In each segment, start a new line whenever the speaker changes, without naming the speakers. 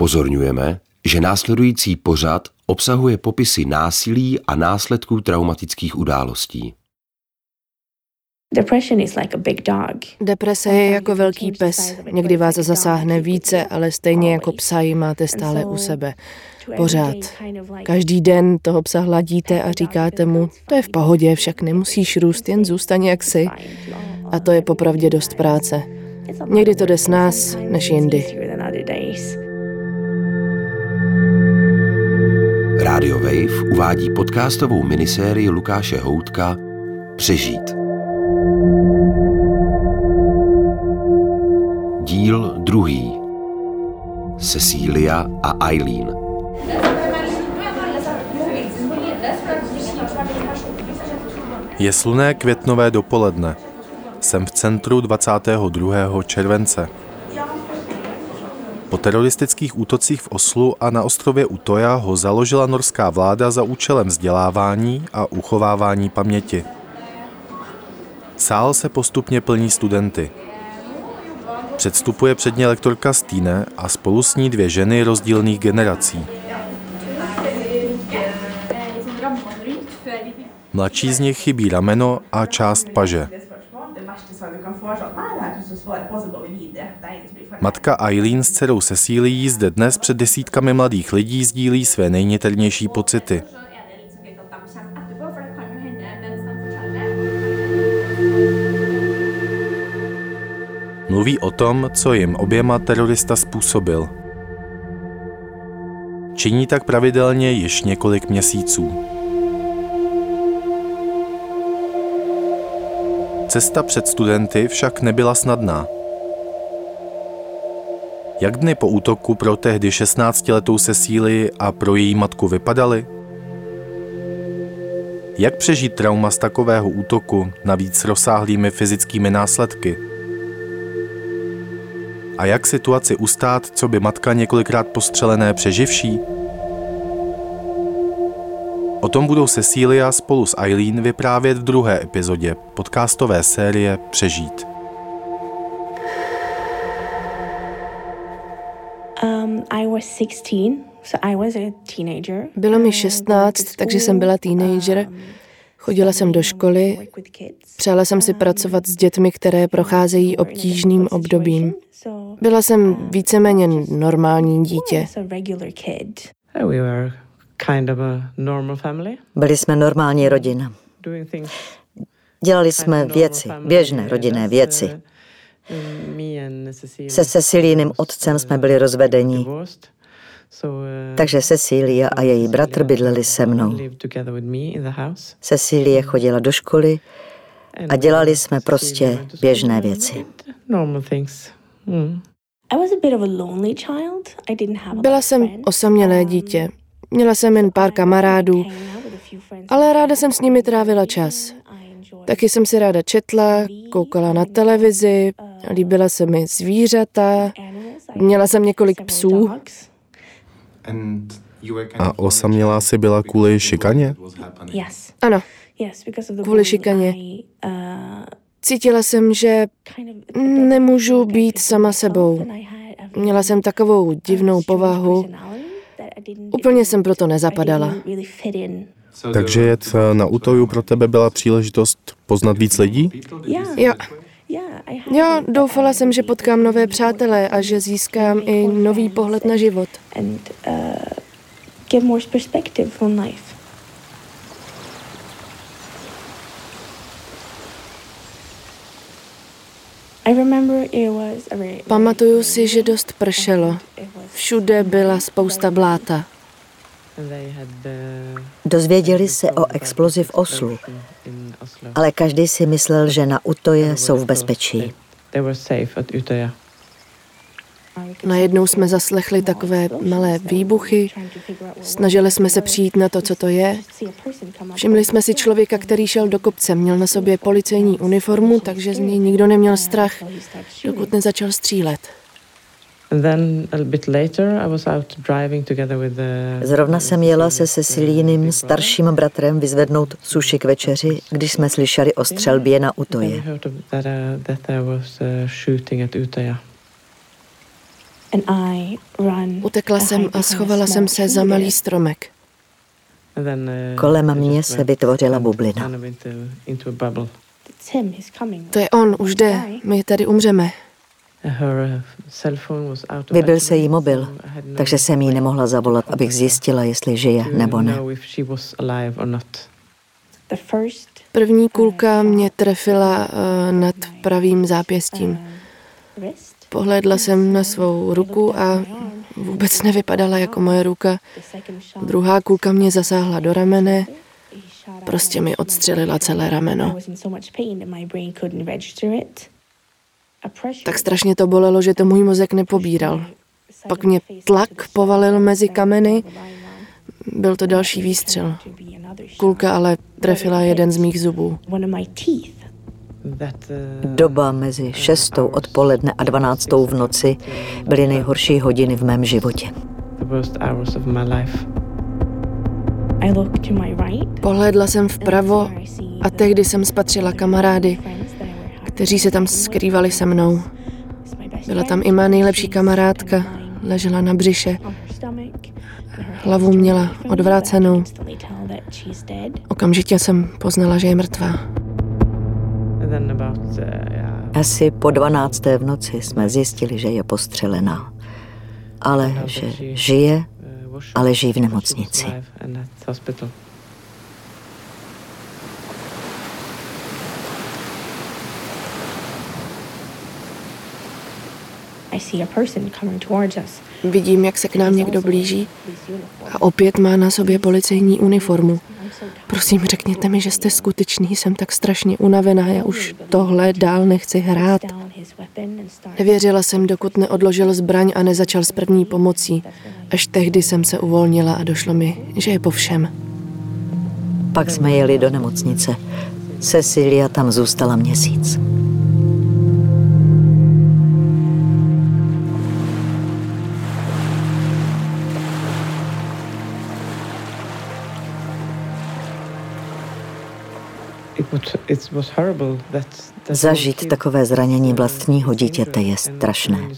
Upozorňujeme, že následující pořad obsahuje popisy násilí a následků traumatických událostí.
Deprese je jako velký pes. Někdy vás zasáhne více, ale stejně jako psa ji máte stále u sebe. Pořád. Každý den toho psa hladíte a říkáte mu, to je v pohodě, však nemusíš růst, jen zůstaň jak jsi. A to je popravdě dost práce. Někdy to jde s nás, než jindy.
Radio Wave uvádí podcastovou minisérii Lukáše Houtka Přežít. Díl druhý. Cecília a Eileen.
Je sluné květnové dopoledne. Jsem v centru 22. července. Po teroristických útocích v Oslu a na ostrově Utoja ho založila norská vláda za účelem vzdělávání a uchovávání paměti. Sál se postupně plní studenty. Předstupuje předně lektorka Stine a spolu s ní dvě ženy rozdílných generací. Mladší z nich chybí rameno a část paže. Matka Eileen s dcerou Cecílií zde dnes před desítkami mladých lidí sdílí své nejniternější pocity. Mluví o tom, co jim oběma terorista způsobil. Činí tak pravidelně již několik měsíců. Cesta před studenty však nebyla snadná. Jak dny po útoku pro tehdy 16-letou Cecílii a pro její matku vypadaly? Jak přežít trauma z takového útoku, navíc s rozsáhlými fyzickými následky? A jak situaci ustát, co by matka několikrát postřelené přeživší? O tom budou Cecília spolu s Eileen vyprávět v druhé epizodě podcastové série Přežít.
Um, Bylo mi 16, takže jsem byla teenager. Um, Chodila jsem do školy, přála jsem si pracovat s dětmi, které procházejí obtížným obdobím. Byla jsem um, víceméně normální dítě.
Byli jsme normální rodina. Dělali jsme věci, běžné rodinné věci. Se Cecilíným otcem jsme byli rozvedení, takže Cecília a její bratr bydleli se mnou. Cecílie chodila do školy a dělali jsme prostě běžné věci.
Byla jsem osamělé dítě. Měla jsem jen pár kamarádů, ale ráda jsem s nimi trávila čas. Taky jsem si ráda četla, koukala na televizi, líbila se mi zvířata, měla jsem několik psů.
A osamělá si byla kvůli šikaně?
Ano, kvůli šikaně. Cítila jsem, že nemůžu být sama sebou. Měla jsem takovou divnou povahu, Úplně jsem proto nezapadala.
Takže jet na útoju pro tebe byla příležitost poznat víc lidí?
Jo. Jo, doufala jsem, že potkám nové přátelé a že získám i nový pohled na život. Uh, Pamatuju si, že dost pršelo. Všude byla spousta bláta.
Dozvěděli se o explozi v Oslu, ale každý si myslel, že na Utoje jsou v bezpečí.
Najednou jsme zaslechli takové malé výbuchy, snažili jsme se přijít na to, co to je. Všimli jsme si člověka, který šel do kopce, měl na sobě policejní uniformu, takže z něj nikdo neměl strach, dokud nezačal střílet.
Zrovna jsem jela se Cecilíným starším bratrem vyzvednout suši k večeři, když jsme slyšeli o střelbě na Utoje.
Utekla jsem a schovala jsem se za malý stromek.
Kolem mě se vytvořila bublina.
To je on, už jde. My tady umřeme.
Vybil se jí mobil, takže jsem jí nemohla zavolat, abych zjistila, jestli žije nebo ne.
První kulka mě trefila uh, nad pravým zápěstím. Pohlédla jsem na svou ruku a vůbec nevypadala jako moje ruka. Druhá kulka mě zasáhla do ramene, prostě mi odstřelila celé rameno. Tak strašně to bolelo, že to můj mozek nepobíral. Pak mě tlak povalil mezi kameny, byl to další výstřel. Kulka ale trefila jeden z mých zubů.
Doba mezi šestou odpoledne a dvanáctou v noci byly nejhorší hodiny v mém životě.
Pohlédla jsem vpravo a tehdy jsem spatřila kamarády, kteří se tam skrývali se mnou. Byla tam i má nejlepší kamarádka, ležela na břiše. Hlavu měla odvrácenou. Okamžitě jsem poznala, že je mrtvá.
Asi po 12. v noci jsme zjistili, že je postřelená, ale že žije a leží v nemocnici.
Vidím, jak se k nám někdo blíží a opět má na sobě policejní uniformu. Prosím, řekněte mi, že jste skutečný, jsem tak strašně unavená, já už tohle dál nechci hrát. Nevěřila jsem, dokud neodložil zbraň a nezačal s první pomocí. Až tehdy jsem se uvolnila a došlo mi, že je po všem.
Pak jsme jeli do nemocnice. Cecilia tam zůstala měsíc. Zažít takové zranění vlastního dítěte je strašné.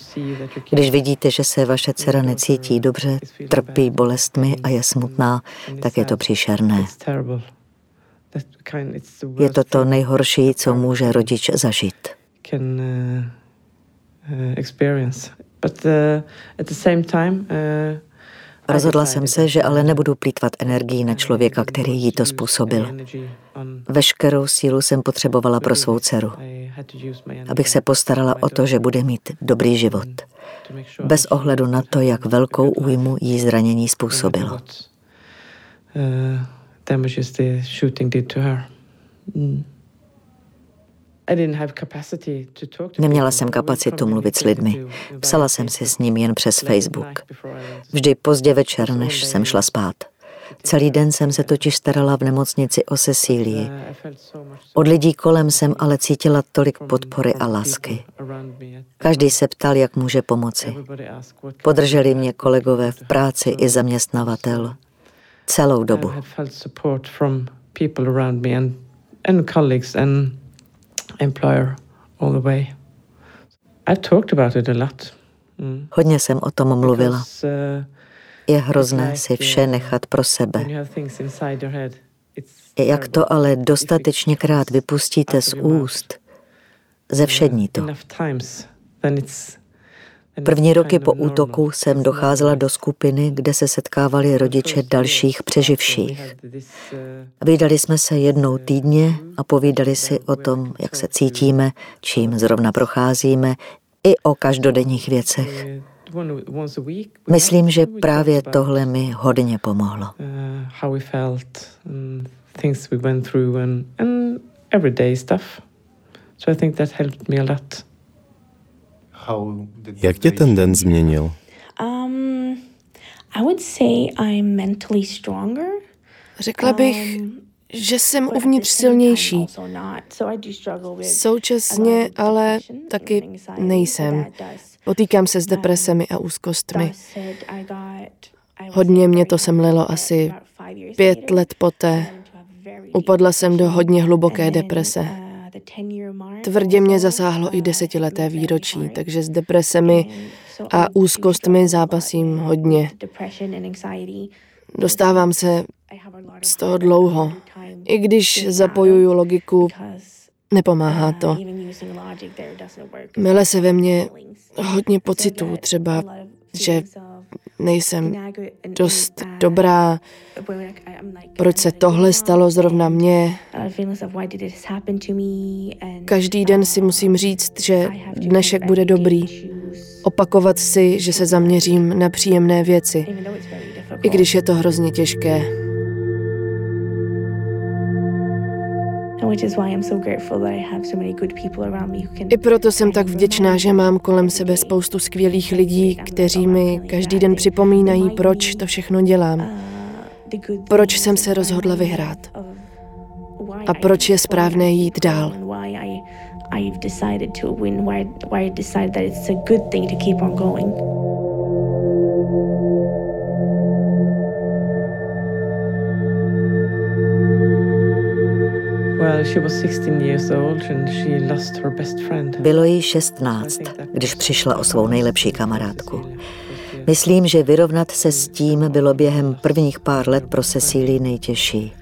Když vidíte, že se vaše dcera necítí dobře, trpí bolestmi a je smutná, tak je to příšerné. Je to to nejhorší, co může rodič zažít. But uh, at the same time, uh, Rozhodla jsem se, že ale nebudu plítvat energii na člověka, který jí to způsobil. Veškerou sílu jsem potřebovala pro svou dceru, abych se postarala o to, že bude mít dobrý život, bez ohledu na to, jak velkou újmu jí zranění způsobilo. Neměla jsem kapacitu mluvit s lidmi. Psala jsem si s ním jen přes Facebook. Vždy pozdě večer, než jsem šla spát. Celý den jsem se totiž starala v nemocnici o Cecílii. Od lidí kolem jsem ale cítila tolik podpory a lásky. Každý se ptal, jak může pomoci. Podrželi mě kolegové v práci i zaměstnavatel. Celou dobu employer all the way. I've talked about it a lot. Mm. Hodně jsem o tom mluvila. Uh, Je hrozné si vše uh, nechat pro sebe. Jak to ale dostatečně krát vypustíte z úst, zevšední to. První roky po útoku jsem docházela do skupiny, kde se setkávali rodiče dalších přeživších. Vydali jsme se jednou týdně a povídali si o tom, jak se cítíme, čím zrovna procházíme, i o každodenních věcech. Myslím, že právě tohle mi hodně pomohlo. So I think that helped me a lot.
Jak tě ten den změnil?
Um, I would say I'm mentally stronger. Řekla bych, um, že jsem uvnitř silnější. Současně ale taky nejsem. Potýkám se s depresemi a úzkostmi. Hodně mě to semlilo asi pět let poté. Upadla jsem do hodně hluboké deprese. Tvrdě mě zasáhlo i desetileté výročí, takže s depresemi a úzkostmi zápasím hodně. Dostávám se z toho dlouho. I když zapojuju logiku, nepomáhá to. Mele se ve mně hodně pocitů, třeba, že nejsem dost dobrá, proč se tohle stalo zrovna mně. Každý den si musím říct, že dnešek bude dobrý. Opakovat si, že se zaměřím na příjemné věci, i když je to hrozně těžké. I proto jsem tak vděčná, že mám kolem sebe spoustu skvělých lidí, kteří mi každý den připomínají, proč to všechno dělám. Proč jsem se rozhodla vyhrát. A proč je správné jít dál. I've decided to win, why, why I decided that it's a good thing to keep on going.
Bylo jí 16, když přišla o svou nejlepší kamarádku. Myslím, že vyrovnat se s tím bylo během prvních pár let pro Cecílii nejtěžší.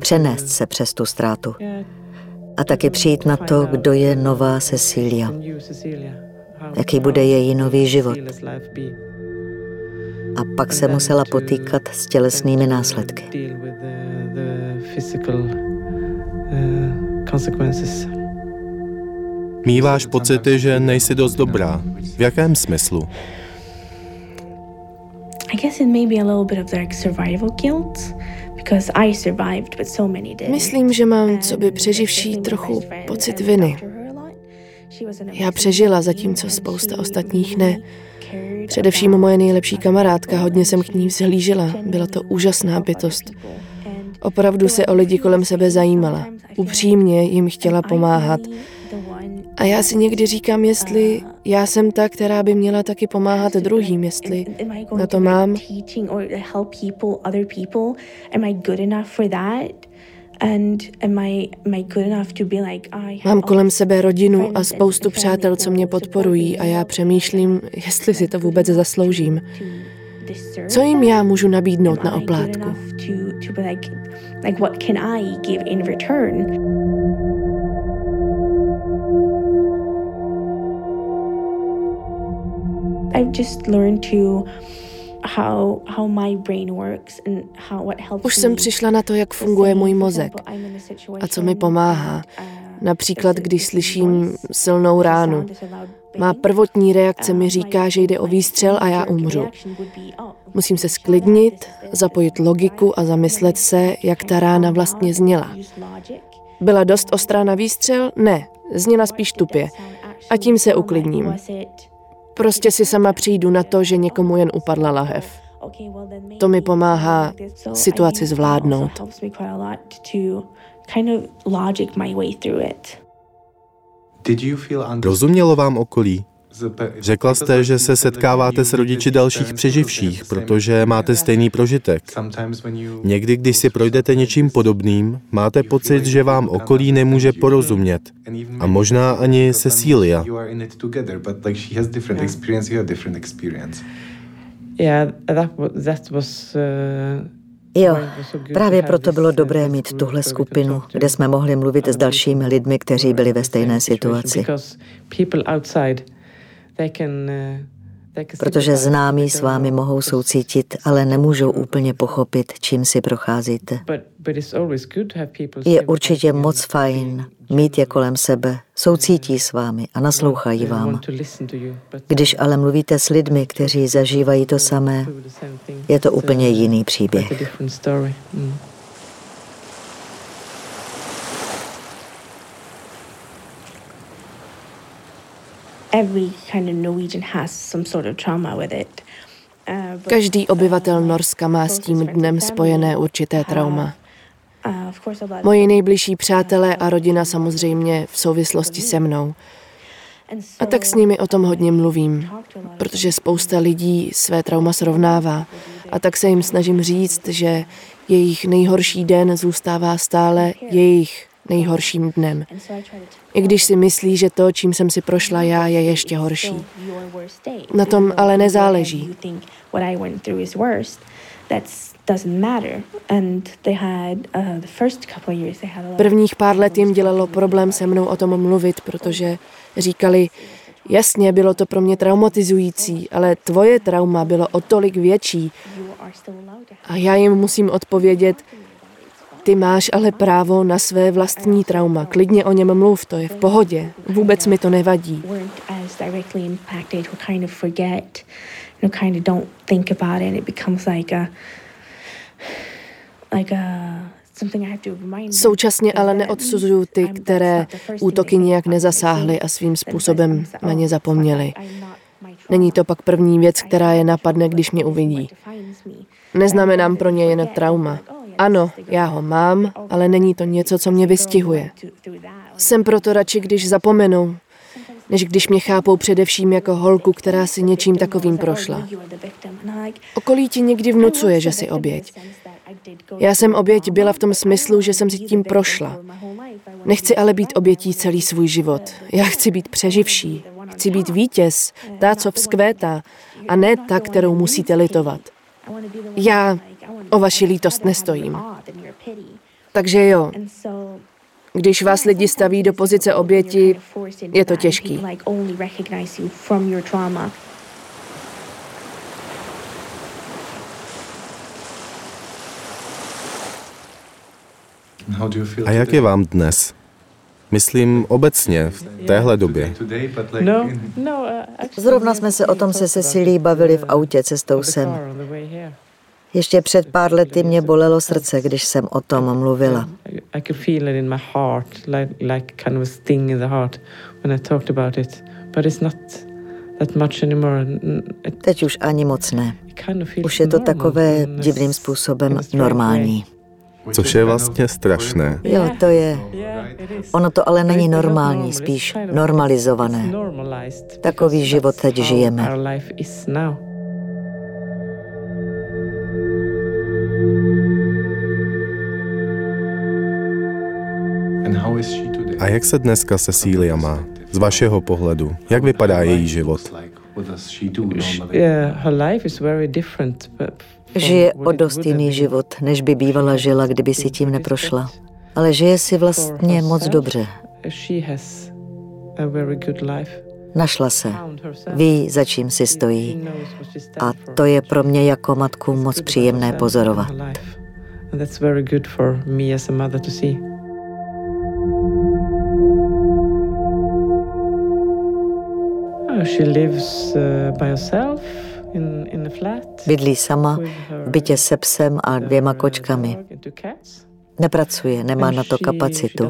Přenést se přes tu ztrátu. A taky přijít na to, kdo je nová Cecília. Jaký bude její nový život. A pak se musela potýkat s tělesnými následky.
Consequences. Míváš pocity, že nejsi dost dobrá. V jakém smyslu? I guess it may be a little bit of like survival guilt.
Myslím, že mám, co by přeživší, trochu pocit viny. Já přežila, zatímco spousta ostatních ne. Především moje nejlepší kamarádka, hodně jsem k ní vzhlížela. Byla to úžasná bytost. Opravdu se o lidi kolem sebe zajímala. Upřímně jim chtěla pomáhat. A já si někdy říkám, jestli já jsem ta, která by měla taky pomáhat druhým, jestli na to mám. Mám kolem sebe rodinu a spoustu přátel, co mě podporují a já přemýšlím, jestli si to vůbec zasloužím. Co jim já můžu nabídnout na oplátku? Like, what can I give in return? I've just learned to how, how my brain works and how what helps Už jsem přišla na to, jak funguje můj mozek a co mi pomáhá. Například, když slyším silnou ránu. Má prvotní reakce mi říká, že jde o výstřel a já umřu. Musím se sklidnit, zapojit logiku a zamyslet se, jak ta rána vlastně zněla. Byla dost ostrá na výstřel? Ne, zněla spíš tupě. A tím se uklidním. Prostě si sama přijdu na to, že někomu jen upadla lahev. To mi pomáhá situaci zvládnout.
Rozumělo vám okolí? Řekla jste, že se setkáváte s rodiči dalších přeživších, protože máte stejný prožitek. Někdy, když si projdete něčím podobným, máte pocit, že vám okolí nemůže porozumět. A možná ani Cecilia.
Yeah, that, that was uh, Jo, právě proto bylo dobré mít tuhle skupinu, kde jsme mohli mluvit s dalšími lidmi, kteří byli ve stejné situaci. Protože známí s vámi mohou soucítit, ale nemůžou úplně pochopit, čím si procházíte. Je určitě moc fajn mít je kolem sebe, soucítí s vámi a naslouchají vám. Když ale mluvíte s lidmi, kteří zažívají to samé, je to úplně jiný příběh.
Každý obyvatel Norska má s tím dnem spojené určité trauma. Moji nejbližší přátelé a rodina samozřejmě v souvislosti se mnou. A tak s nimi o tom hodně mluvím, protože spousta lidí své trauma srovnává. A tak se jim snažím říct, že jejich nejhorší den zůstává stále jejich nejhorším dnem. I když si myslí, že to, čím jsem si prošla já, je ještě horší. Na tom ale nezáleží. Prvních pár let jim dělalo problém se mnou o tom mluvit, protože říkali, jasně, bylo to pro mě traumatizující, ale tvoje trauma bylo o tolik větší. A já jim musím odpovědět, ty máš ale právo na své vlastní trauma. Klidně o něm mluv, to je v pohodě. Vůbec mi to nevadí. Současně ale neodsuzuju ty, které útoky nijak nezasáhly a svým způsobem na ně zapomněli. Není to pak první věc, která je napadne, když mě uvidí. Neznamenám pro ně jen trauma. Ano, já ho mám, ale není to něco, co mě vystihuje. Jsem proto radši, když zapomenou, než když mě chápou především jako holku, která si něčím takovým prošla. Okolí ti někdy vnucuje, že jsi oběť. Já jsem oběť byla v tom smyslu, že jsem si tím prošla. Nechci ale být obětí celý svůj život. Já chci být přeživší. Chci být vítěz, ta, co vzkvétá, a ne ta, kterou musíte litovat. Já o vaši lítost nestojím. Takže jo, když vás lidi staví do pozice oběti, je to těžký.
A jak je vám dnes? Myslím obecně v téhle době.
No, no, uh, Zrovna jsme se o tom se Cecilí bavili v autě cestou sem. Ještě před pár lety mě bolelo srdce, když jsem o tom mluvila. Teď už ani moc ne. Už je to takové divným způsobem normální.
Což je vlastně strašné.
Jo, to je. Ono to ale není normální, spíš normalizované. Takový život teď žijeme.
A jak se dneska Cecília má? Z vašeho pohledu, jak vypadá její život?
Žije o dost jiný život, než by bývala žila, kdyby si tím neprošla. Ale žije si vlastně moc dobře. Našla se. Ví, za čím si stojí. A to je pro mě jako matku moc příjemné pozorovat. She lives uh, by herself Bydlí sama v bytě se psem a dvěma kočkami. Nepracuje, nemá na to kapacitu.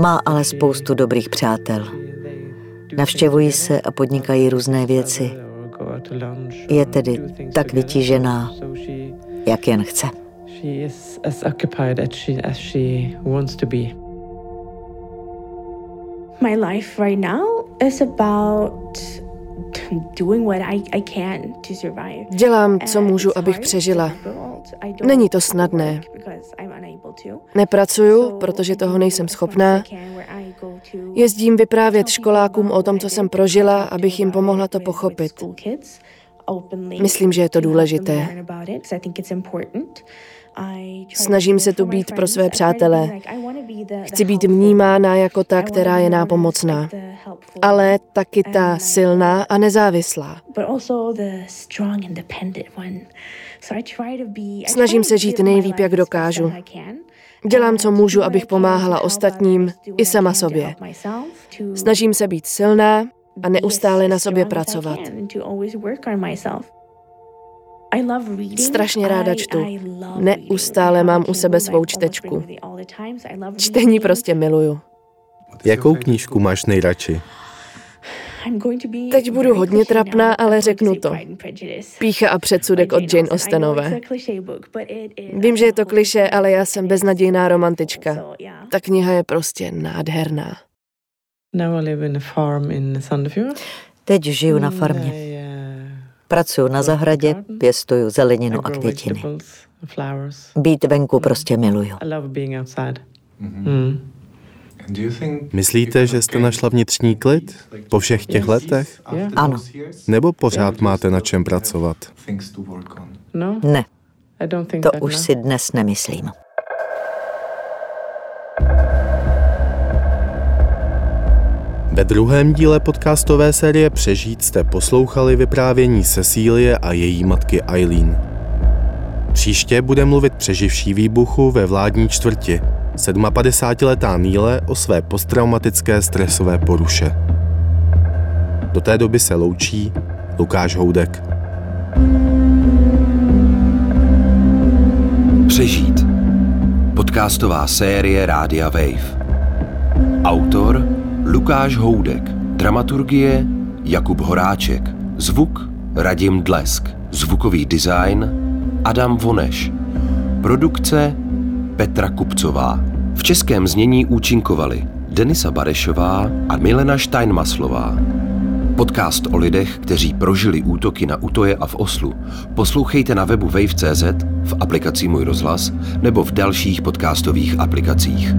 Má ale spoustu dobrých přátel. Navštěvují se a podnikají různé věci. Je tedy tak vytížená, jak jen chce. She is as occupied as she, as she wants to be. My life right now is about
Dělám, co můžu, abych přežila. Není to snadné. Nepracuju, protože toho nejsem schopná. Jezdím vyprávět školákům o tom, co jsem prožila, abych jim pomohla to pochopit. Myslím, že je to důležité. Snažím se tu být pro své přátele. Chci být vnímána jako ta, která je nápomocná, ale taky ta silná a nezávislá. Snažím se žít nejlíp, jak dokážu. Dělám, co můžu, abych pomáhala ostatním i sama sobě. Snažím se být silná a neustále na sobě pracovat. Strašně ráda čtu. Neustále mám u sebe svou čtečku. Čtení prostě miluju.
Jakou knížku máš nejradši?
Teď budu hodně trapná, ale řeknu to. Pícha a předsudek od Jane Austenové. Vím, že je to kliše, ale já jsem beznadějná romantička. Ta kniha je prostě nádherná.
Teď žiju na farmě.
Pracuji na zahradě, pěstuju zeleninu a květiny. Být venku prostě miluju.
Mm. Myslíte, že jste našla vnitřní klid po všech těch letech?
Ano.
Nebo pořád máte na čem pracovat?
Ne, to už si dnes nemyslím.
Ve druhém díle podcastové série Přežít jste poslouchali vyprávění Cecílie a její matky Eileen. Příště bude mluvit přeživší výbuchu ve vládní čtvrti, 57-letá Níle o své posttraumatické stresové poruše. Do té doby se loučí Lukáš Houdek.
Přežít. Podcastová série Rádia Wave. Autor Lukáš Houdek. Dramaturgie Jakub Horáček. Zvuk Radim Dlesk. Zvukový design Adam Voneš. Produkce Petra Kupcová. V českém znění účinkovali Denisa Barešová a Milena Steinmaslová. Podcast o lidech, kteří prožili útoky na Utoje a v Oslu, poslouchejte na webu wave.cz, v aplikaci Můj rozhlas nebo v dalších podcastových aplikacích.